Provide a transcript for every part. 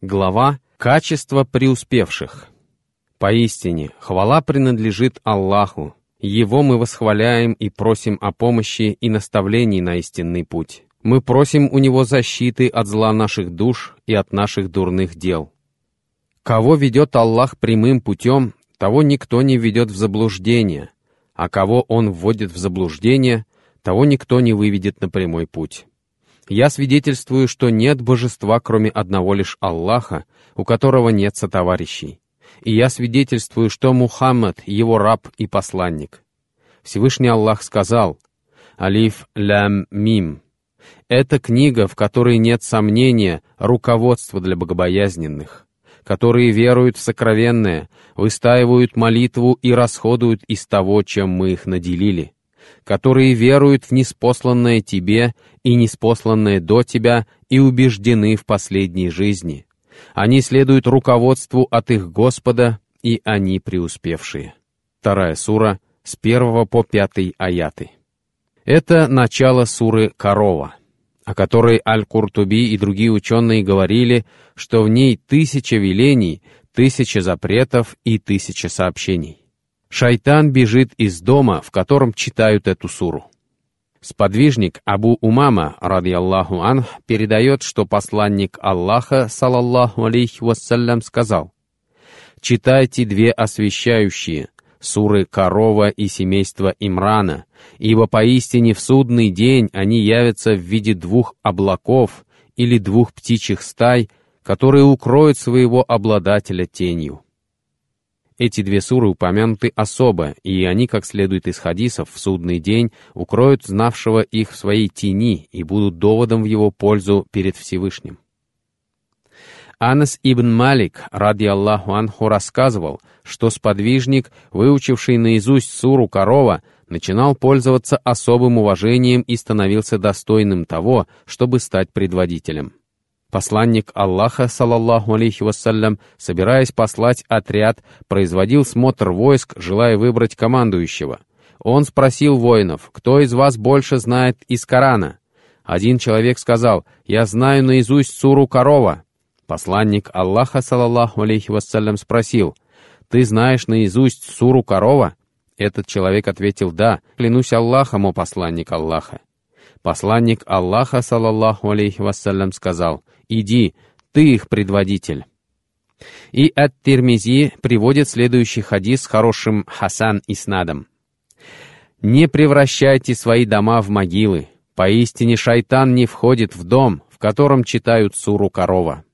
Глава «Качество преуспевших». Поистине, хвала принадлежит Аллаху. Его мы восхваляем и просим о помощи и наставлении на истинный путь. Мы просим у Него защиты от зла наших душ и от наших дурных дел. Кого ведет Аллах прямым путем, того никто не ведет в заблуждение, а кого Он вводит в заблуждение, того никто не выведет на прямой путь. Я свидетельствую, что нет божества, кроме одного лишь Аллаха, у которого нет сотоварищей. И я свидетельствую, что Мухаммад — его раб и посланник. Всевышний Аллах сказал, «Алиф лям мим». Это книга, в которой нет сомнения, руководство для богобоязненных, которые веруют в сокровенное, выстаивают молитву и расходуют из того, чем мы их наделили которые веруют в неспосланное тебе и неспосланное до тебя и убеждены в последней жизни. Они следуют руководству от их Господа, и они преуспевшие. Вторая сура с первого по пятый аяты. Это начало суры Корова, о которой Аль-Куртуби и другие ученые говорили, что в ней тысяча велений, тысяча запретов и тысяча сообщений. Шайтан бежит из дома, в котором читают эту суру. Сподвижник Абу Умама, ради Аллаху анх, передает, что посланник Аллаха, салаллаху алейхи вассалям, сказал, «Читайте две освящающие, суры Корова и семейства Имрана, ибо поистине в судный день они явятся в виде двух облаков или двух птичьих стай, которые укроют своего обладателя тенью». Эти две суры упомянуты особо, и они, как следует из хадисов, в судный день укроют знавшего их в своей тени и будут доводом в его пользу перед Всевышним. Анас ибн Малик, ради Аллаху Анху, рассказывал, что сподвижник, выучивший наизусть суру корова, начинал пользоваться особым уважением и становился достойным того, чтобы стать предводителем. Посланник Аллаха, салаллаху алейхи вассалям, собираясь послать отряд, производил смотр войск, желая выбрать командующего. Он спросил воинов, кто из вас больше знает из Корана? Один человек сказал, я знаю наизусть суру корова. Посланник Аллаха, салаллаху алейхи вассалям, спросил, ты знаешь наизусть суру корова? Этот человек ответил, да, клянусь Аллахом, о посланник Аллаха. Посланник Аллаха, салаллаху алейхи вассалям, сказал, «Иди, ты их предводитель». И от Термизи приводит следующий хадис с хорошим Хасан и Снадом. «Не превращайте свои дома в могилы. Поистине шайтан не входит в дом, в котором читают суру корова».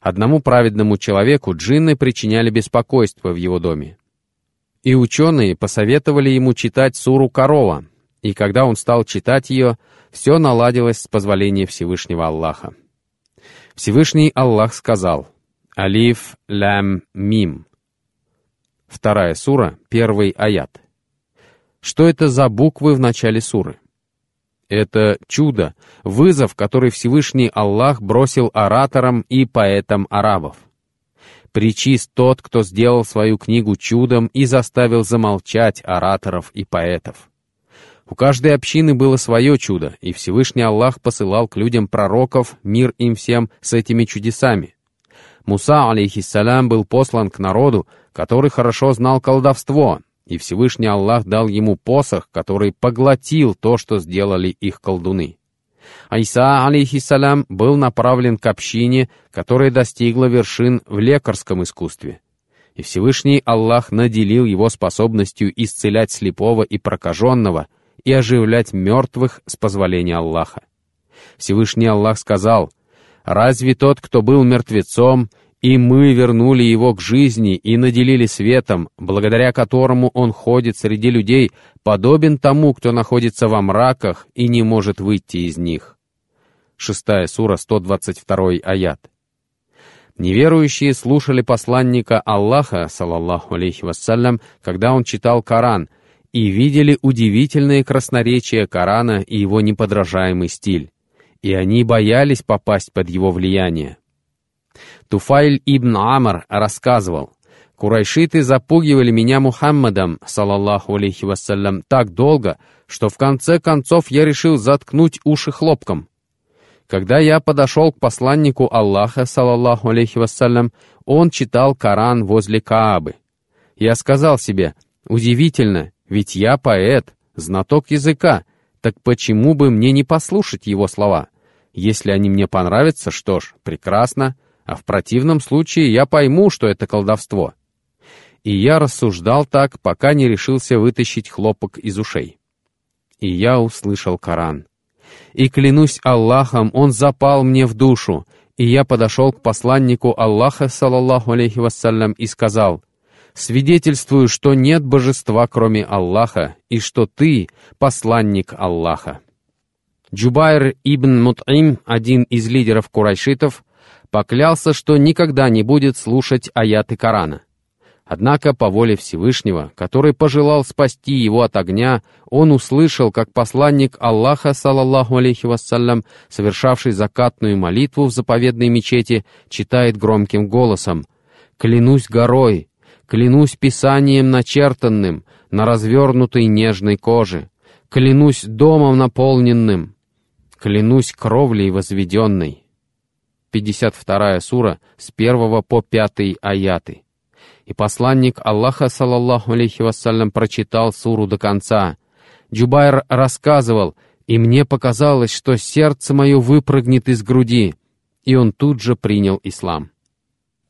Одному праведному человеку джинны причиняли беспокойство в его доме. И ученые посоветовали ему читать суру корова, и когда он стал читать ее, все наладилось с позволения Всевышнего Аллаха. Всевышний Аллах сказал «Алиф лям мим». Вторая сура, первый аят. Что это за буквы в начале суры? Это чудо, вызов, который Всевышний Аллах бросил ораторам и поэтам арабов. Причист тот, кто сделал свою книгу чудом и заставил замолчать ораторов и поэтов. У каждой общины было свое чудо, и Всевышний Аллах посылал к людям пророков, мир им всем, с этими чудесами. Муса, алейхиссалям, был послан к народу, который хорошо знал колдовство, и Всевышний Аллах дал ему посох, который поглотил то, что сделали их колдуны. Айса, алейхиссалям, был направлен к общине, которая достигла вершин в лекарском искусстве. И Всевышний Аллах наделил его способностью исцелять слепого и прокаженного, и оживлять мертвых с позволения Аллаха. Всевышний Аллах сказал, «Разве тот, кто был мертвецом, и мы вернули его к жизни и наделили светом, благодаря которому он ходит среди людей, подобен тому, кто находится во мраках и не может выйти из них». Шестая сура, 122 аят. Неверующие слушали посланника Аллаха, салаллаху алейхи вассалям, когда он читал Коран, и видели удивительное красноречие Корана и его неподражаемый стиль, и они боялись попасть под его влияние. Туфайль ибн Амр рассказывал, «Курайшиты запугивали меня Мухаммадом, салаллаху алейхи вассалям, так долго, что в конце концов я решил заткнуть уши хлопком. Когда я подошел к посланнику Аллаха, салаллаху алейхи вассалям, он читал Коран возле Каабы. Я сказал себе, удивительно, ведь я поэт, знаток языка, так почему бы мне не послушать его слова? Если они мне понравятся, что ж, прекрасно, а в противном случае я пойму, что это колдовство. И я рассуждал так, пока не решился вытащить хлопок из ушей. И я услышал Коран. И клянусь Аллахом, он запал мне в душу, и я подошел к посланнику Аллаха, салаллаху алейхи вассалям, и сказал, «Свидетельствую, что нет божества, кроме Аллаха, и что ты — посланник Аллаха». Джубайр ибн Мут'им, один из лидеров курайшитов, поклялся, что никогда не будет слушать аяты Корана. Однако по воле Всевышнего, который пожелал спасти его от огня, он услышал, как посланник Аллаха, салаллаху алейхи вассалям, совершавший закатную молитву в заповедной мечети, читает громким голосом «Клянусь горой, клянусь писанием начертанным на развернутой нежной коже, клянусь домом наполненным, клянусь кровлей возведенной». 52 сура с 1 по 5 аяты. И посланник Аллаха, салаллаху алейхи вассалям, прочитал суру до конца. Джубайр рассказывал, и мне показалось, что сердце мое выпрыгнет из груди. И он тут же принял ислам.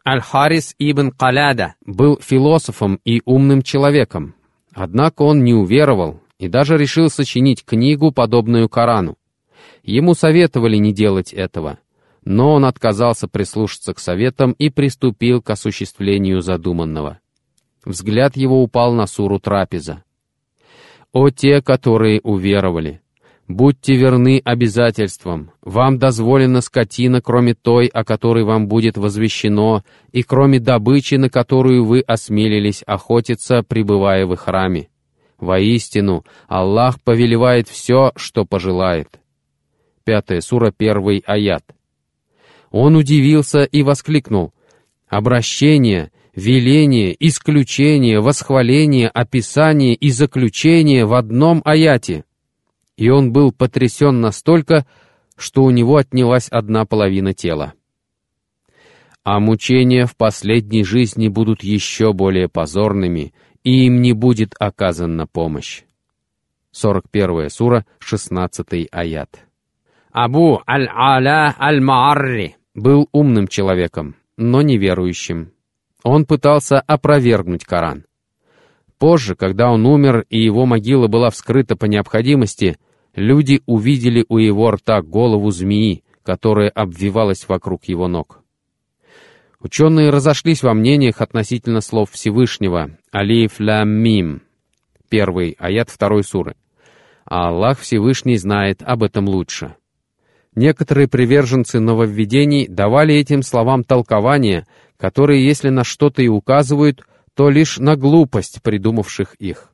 Аль-Харис ибн Каляда был философом и умным человеком. Однако он не уверовал и даже решил сочинить книгу, подобную Корану. Ему советовали не делать этого — но он отказался прислушаться к советам и приступил к осуществлению задуманного. Взгляд его упал на суру трапеза. «О те, которые уверовали! Будьте верны обязательствам. Вам дозволена скотина, кроме той, о которой вам будет возвещено, и кроме добычи, на которую вы осмелились охотиться, пребывая в храме. Воистину, Аллах повелевает все, что пожелает». Пятая сура, первый аят. Он удивился и воскликнул. «Обращение, веление, исключение, восхваление, описание и заключение в одном аяте». И он был потрясен настолько, что у него отнялась одна половина тела. А мучения в последней жизни будут еще более позорными, и им не будет оказана помощь. 41 сура, 16 аят. Абу Аль-Аля Аль-Маарри был умным человеком, но неверующим. Он пытался опровергнуть Коран. Позже, когда он умер и его могила была вскрыта по необходимости, люди увидели у его рта голову змеи, которая обвивалась вокруг его ног. Ученые разошлись во мнениях относительно слов Всевышнего «Алиф лям мим» первый аят второй суры. А Аллах Всевышний знает об этом лучше. Некоторые приверженцы нововведений давали этим словам толкования, которые, если на что-то и указывают, то лишь на глупость придумавших их.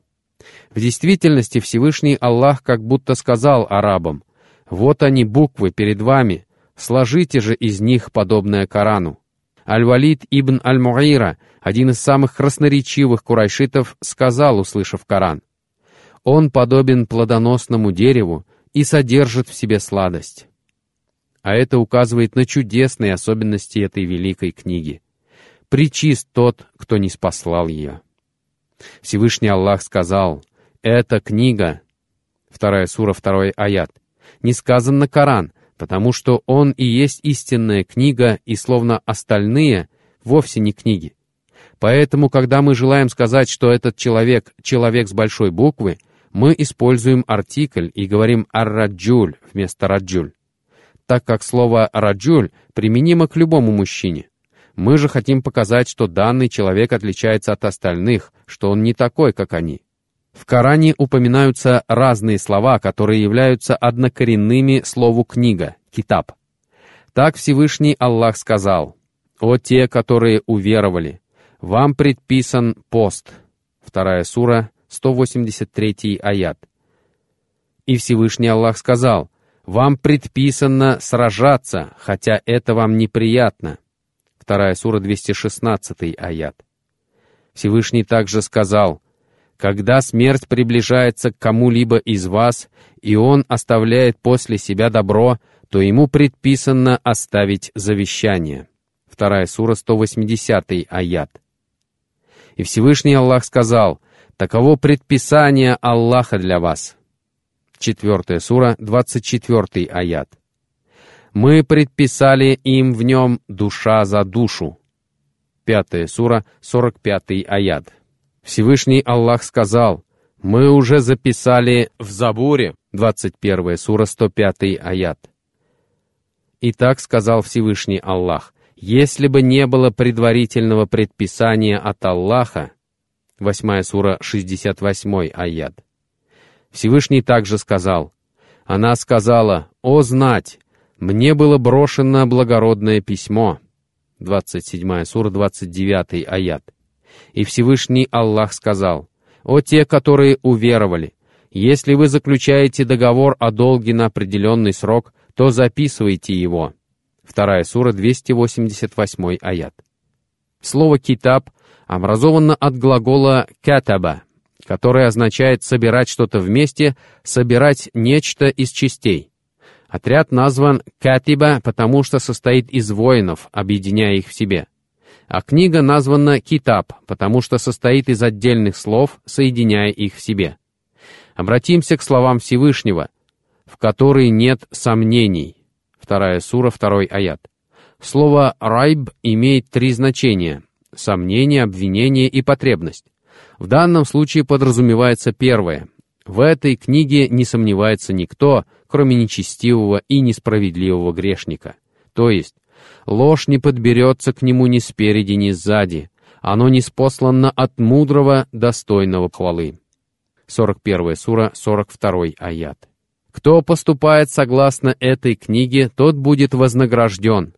В действительности Всевышний Аллах как будто сказал арабам, «Вот они, буквы, перед вами, сложите же из них подобное Корану». Аль-Валид ибн Аль-Муаира, один из самых красноречивых курайшитов, сказал, услышав Коран, «Он подобен плодоносному дереву и содержит в себе сладость» а это указывает на чудесные особенности этой великой книги. Причист тот, кто не спаслал ее. Всевышний Аллах сказал, «Эта книга...» Вторая сура, второй аят. Не сказано Коран, потому что он и есть истинная книга, и словно остальные вовсе не книги. Поэтому, когда мы желаем сказать, что этот человек — человек с большой буквы, мы используем артикль и говорим «ар-раджуль» вместо «раджуль» так как слово «раджуль» применимо к любому мужчине. Мы же хотим показать, что данный человек отличается от остальных, что он не такой, как они. В Коране упоминаются разные слова, которые являются однокоренными слову «книга» — «китаб». Так Всевышний Аллах сказал, «О те, которые уверовали, вам предписан пост». Вторая сура, 183 аят. И Всевышний Аллах сказал, вам предписано сражаться, хотя это вам неприятно. Вторая сура, 216 аят. Всевышний также сказал, «Когда смерть приближается к кому-либо из вас, и он оставляет после себя добро, то ему предписано оставить завещание. Вторая сура, 180 аят. И Всевышний Аллах сказал, «Таково предписание Аллаха для вас». Четвертая сура, 24 аят. «Мы предписали им в нем душа за душу». Пятая сура, 45 аят. Всевышний Аллах сказал, «Мы уже записали в Забуре», 21 сура, 105 аят. И так сказал Всевышний Аллах, «Если бы не было предварительного предписания от Аллаха», 8 сура, 68 аят. Всевышний также сказал, «Она сказала, «О, знать, мне было брошено благородное письмо», 27 сура, 29 аят. И Всевышний Аллах сказал, «О те, которые уверовали, если вы заключаете договор о долге на определенный срок, то записывайте его». Вторая сура, 288 аят. Слово «китаб» образовано от глагола «катаба», который означает «собирать что-то вместе», «собирать нечто из частей». Отряд назван «катиба», потому что состоит из воинов, объединяя их в себе. А книга названа «китаб», потому что состоит из отдельных слов, соединяя их в себе. Обратимся к словам Всевышнего, в которые нет сомнений. Вторая сура, второй аят. Слово «райб» имеет три значения — сомнение, обвинение и потребность. В данном случае подразумевается первое. В этой книге не сомневается никто, кроме нечестивого и несправедливого грешника. То есть, ложь не подберется к нему ни спереди, ни сзади. Оно не спослано от мудрого, достойного хвалы. 41 сура, 42 аят. Кто поступает согласно этой книге, тот будет вознагражден.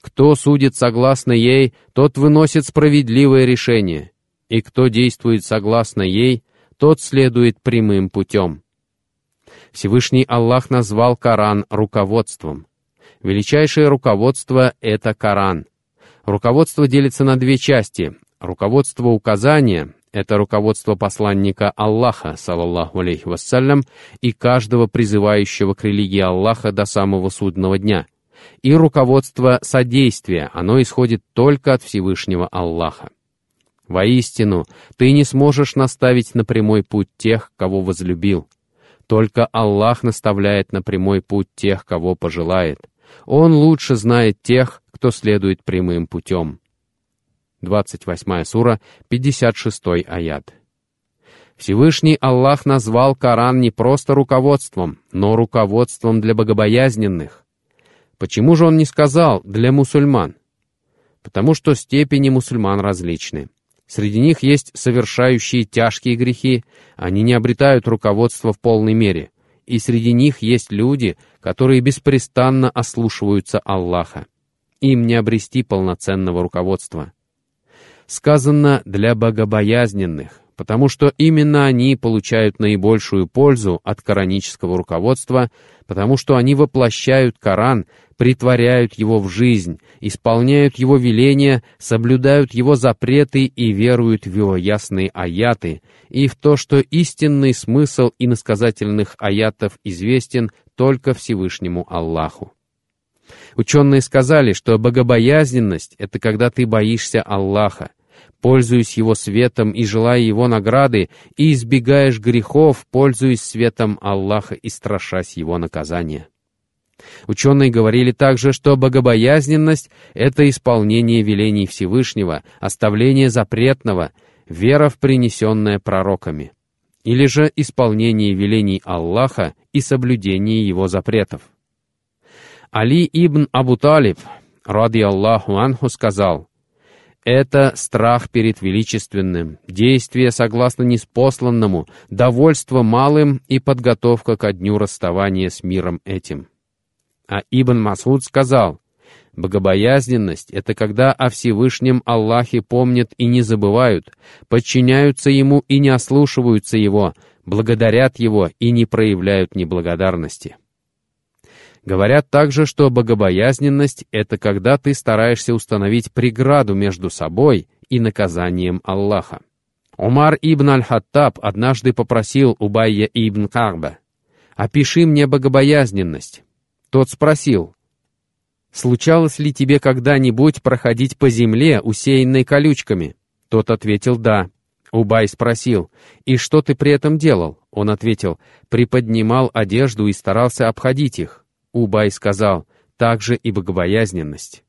Кто судит согласно ей, тот выносит справедливое решение и кто действует согласно ей, тот следует прямым путем. Всевышний Аллах назвал Коран руководством. Величайшее руководство — это Коран. Руководство делится на две части. Руководство указания — это руководство посланника Аллаха, салаллаху алейхи вассалям, и каждого призывающего к религии Аллаха до самого судного дня. И руководство содействия, оно исходит только от Всевышнего Аллаха. Воистину, ты не сможешь наставить на прямой путь тех, кого возлюбил. Только Аллах наставляет на прямой путь тех, кого пожелает. Он лучше знает тех, кто следует прямым путем. 28 сура, 56 аят. Всевышний Аллах назвал Коран не просто руководством, но руководством для богобоязненных. Почему же он не сказал «для мусульман»? Потому что степени мусульман различны. Среди них есть совершающие тяжкие грехи, они не обретают руководства в полной мере. И среди них есть люди, которые беспрестанно ослушиваются Аллаха. Им не обрести полноценного руководства. Сказано «для богобоязненных», потому что именно они получают наибольшую пользу от коранического руководства, потому что они воплощают Коран, притворяют его в жизнь, исполняют его веления, соблюдают его запреты и веруют в его ясные аяты, и в то, что истинный смысл иносказательных аятов известен только Всевышнему Аллаху. Ученые сказали, что богобоязненность — это когда ты боишься Аллаха, пользуясь его светом и желая его награды, и избегаешь грехов, пользуясь светом Аллаха и страшась его наказания. Ученые говорили также, что богобоязненность — это исполнение велений Всевышнего, оставление запретного, вера в принесенное пророками, или же исполнение велений Аллаха и соблюдение его запретов. Али ибн Абу Талиб, ради Аллаху анху, сказал, «Это страх перед величественным, действие согласно неспосланному, довольство малым и подготовка ко дню расставания с миром этим». А Ибн Масуд сказал, «Богобоязненность — это когда о Всевышнем Аллахе помнят и не забывают, подчиняются Ему и не ослушиваются Его, благодарят Его и не проявляют неблагодарности». Говорят также, что богобоязненность — это когда ты стараешься установить преграду между собой и наказанием Аллаха. Умар ибн аль-Хаттаб однажды попросил Убайя ибн Карба, «Опиши мне богобоязненность». Тот спросил, «Случалось ли тебе когда-нибудь проходить по земле, усеянной колючками?» Тот ответил, «Да». Убай спросил, «И что ты при этом делал?» Он ответил, «Приподнимал одежду и старался обходить их». Убай сказал, «Также и богобоязненность».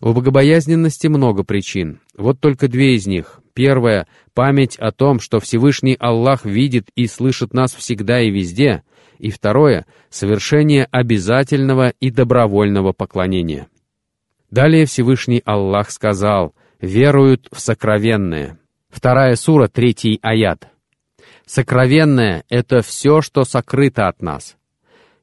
У богобоязненности много причин. Вот только две из них. Первая — память о том, что Всевышний Аллах видит и слышит нас всегда и везде. И второе — совершение обязательного и добровольного поклонения. Далее Всевышний Аллах сказал «веруют в сокровенное». Вторая сура, третий аят. Сокровенное — это все, что сокрыто от нас.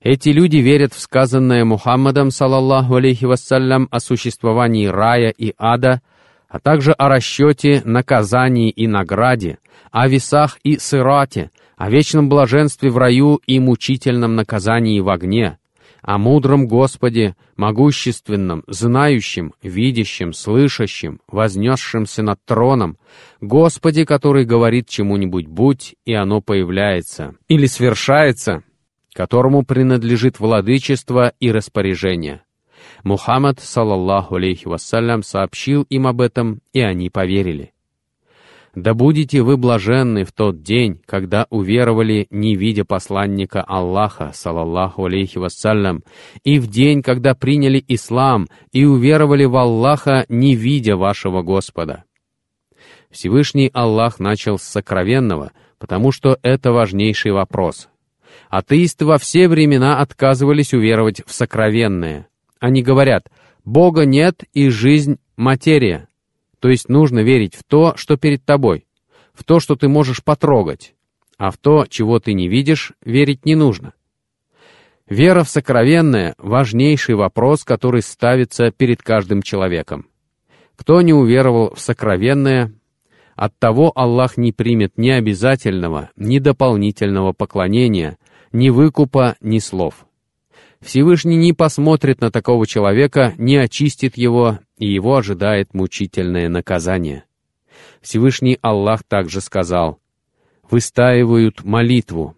Эти люди верят в сказанное Мухаммадом, саллаллаху алейхи вассалям, о существовании рая и ада, а также о расчете, наказании и награде, о весах и сырате, о вечном блаженстве в раю и мучительном наказании в огне, о мудром Господе, могущественном, знающем, видящем, слышащем, вознесшемся над троном, Господе, который говорит чему-нибудь «будь», и оно появляется, или свершается, которому принадлежит владычество и распоряжение. Мухаммад, саллаллаху алейхи вассалям, сообщил им об этом, и они поверили. «Да будете вы блаженны в тот день, когда уверовали, не видя посланника Аллаха, саллаллаху алейхи вассалям, и в день, когда приняли ислам и уверовали в Аллаха, не видя вашего Господа». Всевышний Аллах начал с сокровенного, потому что это важнейший вопрос — Атеисты во все времена отказывались уверовать в сокровенное. Они говорят, Бога нет и жизнь — материя. То есть нужно верить в то, что перед тобой, в то, что ты можешь потрогать, а в то, чего ты не видишь, верить не нужно. Вера в сокровенное — важнейший вопрос, который ставится перед каждым человеком. Кто не уверовал в сокровенное, от того Аллах не примет ни обязательного, ни дополнительного поклонения, ни выкупа, ни слов. Всевышний не посмотрит на такого человека, не очистит его, и его ожидает мучительное наказание. Всевышний Аллах также сказал, «Выстаивают молитву».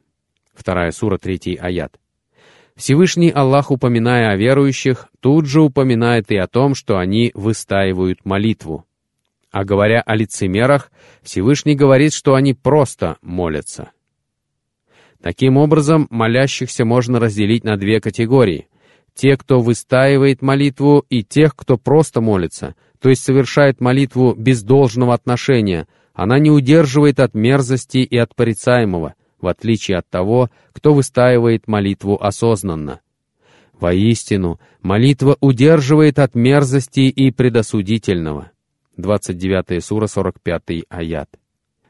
Вторая сура, третий аят. Всевышний Аллах, упоминая о верующих, тут же упоминает и о том, что они выстаивают молитву. А говоря о лицемерах, Всевышний говорит, что они просто молятся. Таким образом, молящихся можно разделить на две категории. Те, кто выстаивает молитву, и тех, кто просто молится, то есть совершает молитву без должного отношения. Она не удерживает от мерзости и от порицаемого, в отличие от того, кто выстаивает молитву осознанно. Воистину, молитва удерживает от мерзости и предосудительного. 29 сура, 45 аят.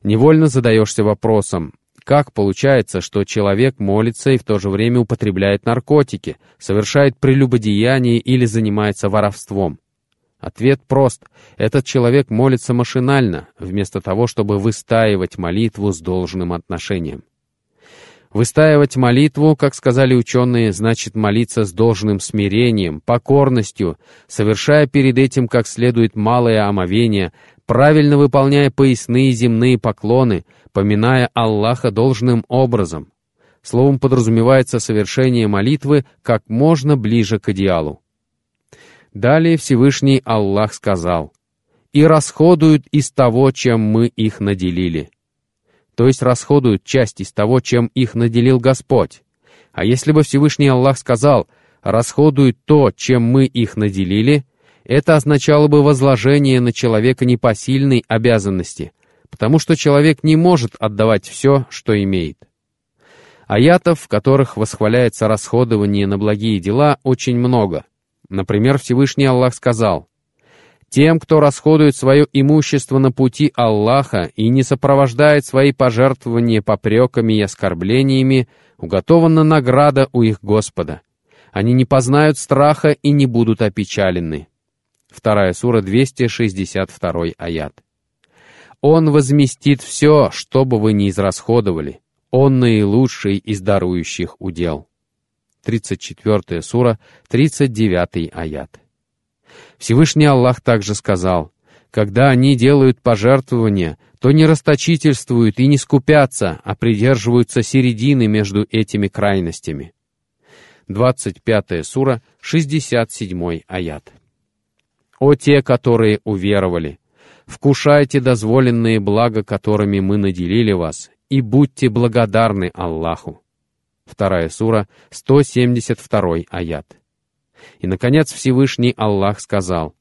Невольно задаешься вопросом, как получается, что человек молится и в то же время употребляет наркотики, совершает прелюбодеяние или занимается воровством? Ответ прост. Этот человек молится машинально, вместо того, чтобы выстаивать молитву с должным отношением. Выстаивать молитву, как сказали ученые, значит молиться с должным смирением, покорностью, совершая перед этим как следует малое омовение, правильно выполняя поясные земные поклоны, поминая Аллаха должным образом. Словом подразумевается совершение молитвы как можно ближе к идеалу. Далее Всевышний Аллах сказал, «И расходуют из того, чем мы их наделили». То есть расходуют часть из того, чем их наделил Господь. А если бы Всевышний Аллах сказал, «расходуют то, чем мы их наделили», это означало бы возложение на человека непосильной обязанности, потому что человек не может отдавать все, что имеет. Аятов, в которых восхваляется расходование на благие дела, очень много. Например, Всевышний Аллах сказал, «Тем, кто расходует свое имущество на пути Аллаха и не сопровождает свои пожертвования попреками и оскорблениями, уготована награда у их Господа. Они не познают страха и не будут опечалены». Вторая сура, 262 аят. «Он возместит все, что бы вы ни израсходовали. Он наилучший из дарующих удел». 34 сура, 39 аят. Всевышний Аллах также сказал, «Когда они делают пожертвования, то не расточительствуют и не скупятся, а придерживаются середины между этими крайностями». 25 сура, 67 аят. «О те, которые уверовали! Вкушайте дозволенные блага, которыми мы наделили вас, и будьте благодарны Аллаху». Вторая сура, 172 аят. И, наконец, Всевышний Аллах сказал,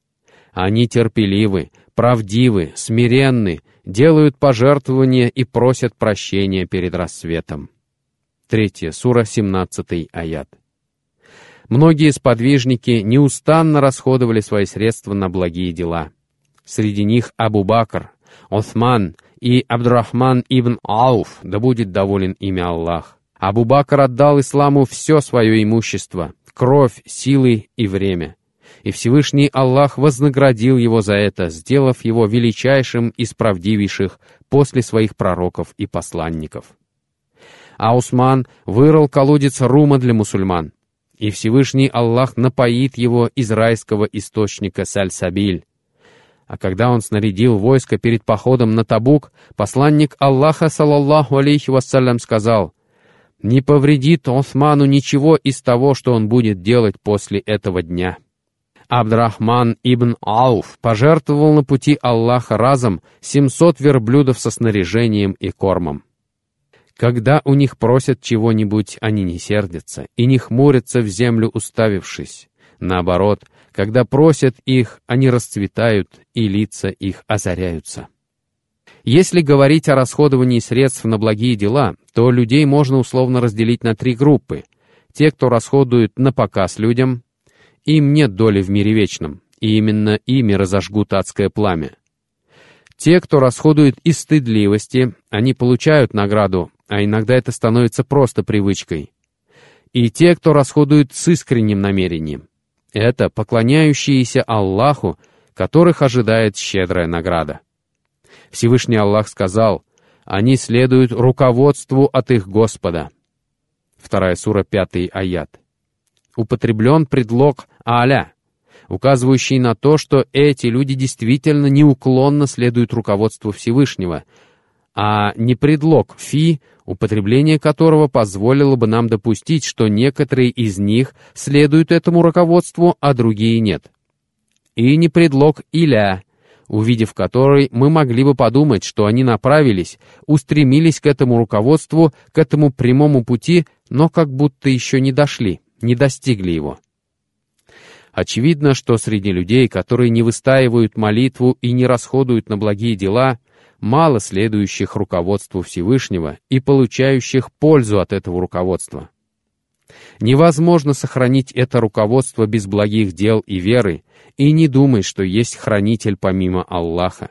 «Они терпеливы, правдивы, смиренны, делают пожертвования и просят прощения перед рассветом». Третья сура, 17 аят. Многие сподвижники неустанно расходовали свои средства на благие дела. Среди них Абу Бакр, Осман и Абдурахман ибн Ауф, да будет доволен имя Аллах. Абу Бакр отдал исламу все свое имущество, кровь, силы и время. И Всевышний Аллах вознаградил его за это, сделав его величайшим из правдивейших после своих пророков и посланников. А Усман вырыл колодец рума для мусульман, и Всевышний Аллах напоит его из райского источника Саль-Сабиль. А когда он снарядил войско перед походом на Табук, посланник Аллаха, саллаллаху алейхи вассалям, сказал, «Не повредит Осману ничего из того, что он будет делать после этого дня». Абдрахман ибн Ауф пожертвовал на пути Аллаха разом 700 верблюдов со снаряжением и кормом. Когда у них просят чего-нибудь, они не сердятся и не хмурятся в землю уставившись. Наоборот, когда просят их, они расцветают, и лица их озаряются. Если говорить о расходовании средств на благие дела, то людей можно условно разделить на три группы. Те, кто расходуют на показ людям, им нет доли в мире вечном, и именно ими разожгут адское пламя. Те, кто расходует из стыдливости, они получают награду, а иногда это становится просто привычкой. И те, кто расходует с искренним намерением. Это поклоняющиеся Аллаху, которых ожидает щедрая награда. Всевышний Аллах сказал, «Они следуют руководству от их Господа». Вторая сура, пятый аят. Употреблен предлог «аля», указывающий на то, что эти люди действительно неуклонно следуют руководству Всевышнего, а не предлог «фи», употребление которого позволило бы нам допустить, что некоторые из них следуют этому руководству, а другие нет. И не предлог «иля», увидев который, мы могли бы подумать, что они направились, устремились к этому руководству, к этому прямому пути, но как будто еще не дошли, не достигли его. Очевидно, что среди людей, которые не выстаивают молитву и не расходуют на благие дела, мало следующих руководству Всевышнего и получающих пользу от этого руководства. Невозможно сохранить это руководство без благих дел и веры, и не думай, что есть хранитель помимо Аллаха.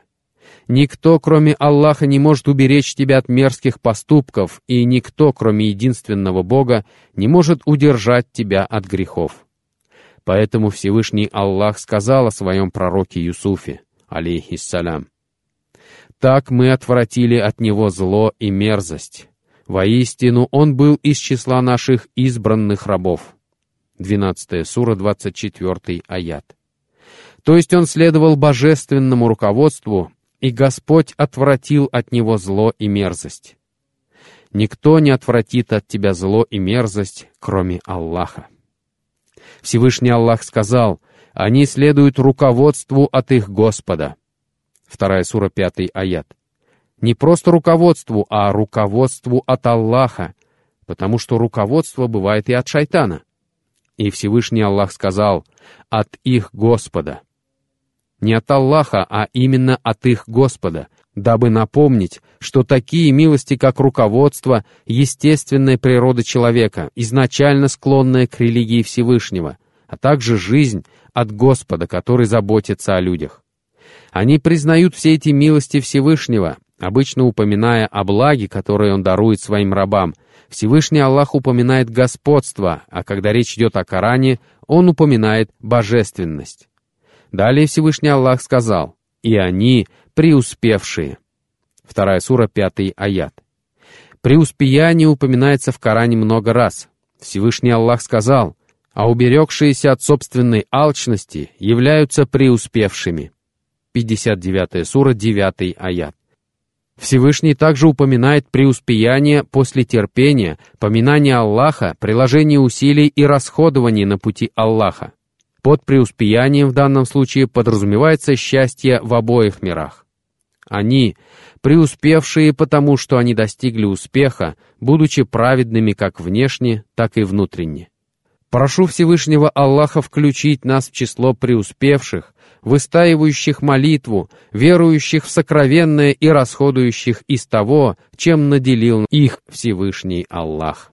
Никто, кроме Аллаха, не может уберечь тебя от мерзких поступков, и никто, кроме единственного Бога, не может удержать тебя от грехов. Поэтому Всевышний Аллах сказал о своем пророке Юсуфе, алейхиссалям, так мы отвратили от него зло и мерзость. Воистину, он был из числа наших избранных рабов. 12 сура, 24 аят. То есть он следовал божественному руководству, и Господь отвратил от него зло и мерзость. Никто не отвратит от тебя зло и мерзость, кроме Аллаха. Всевышний Аллах сказал, они следуют руководству от их Господа. Вторая сура, пятый аят. Не просто руководству, а руководству от Аллаха, потому что руководство бывает и от шайтана. И Всевышний Аллах сказал, от их Господа. Не от Аллаха, а именно от их Господа, дабы напомнить, что такие милости, как руководство, естественная природа человека, изначально склонная к религии Всевышнего, а также жизнь от Господа, который заботится о людях. Они признают все эти милости Всевышнего, обычно упоминая о благе, которое Он дарует своим рабам. Всевышний Аллах упоминает господство, а когда речь идет о Коране, Он упоминает божественность. Далее Всевышний Аллах сказал, «И они преуспевшие». Вторая сура, пятый аят. Преуспеяние упоминается в Коране много раз. Всевышний Аллах сказал, «А уберегшиеся от собственной алчности являются преуспевшими». 59 сура, 9 аят. Всевышний также упоминает преуспеяние после терпения, поминание Аллаха, приложение усилий и расходование на пути Аллаха. Под преуспеянием в данном случае подразумевается счастье в обоих мирах. Они, преуспевшие потому, что они достигли успеха, будучи праведными как внешне, так и внутренне. Прошу Всевышнего Аллаха включить нас в число преуспевших, выстаивающих молитву, верующих в сокровенное и расходующих из того, чем наделил их Всевышний Аллах.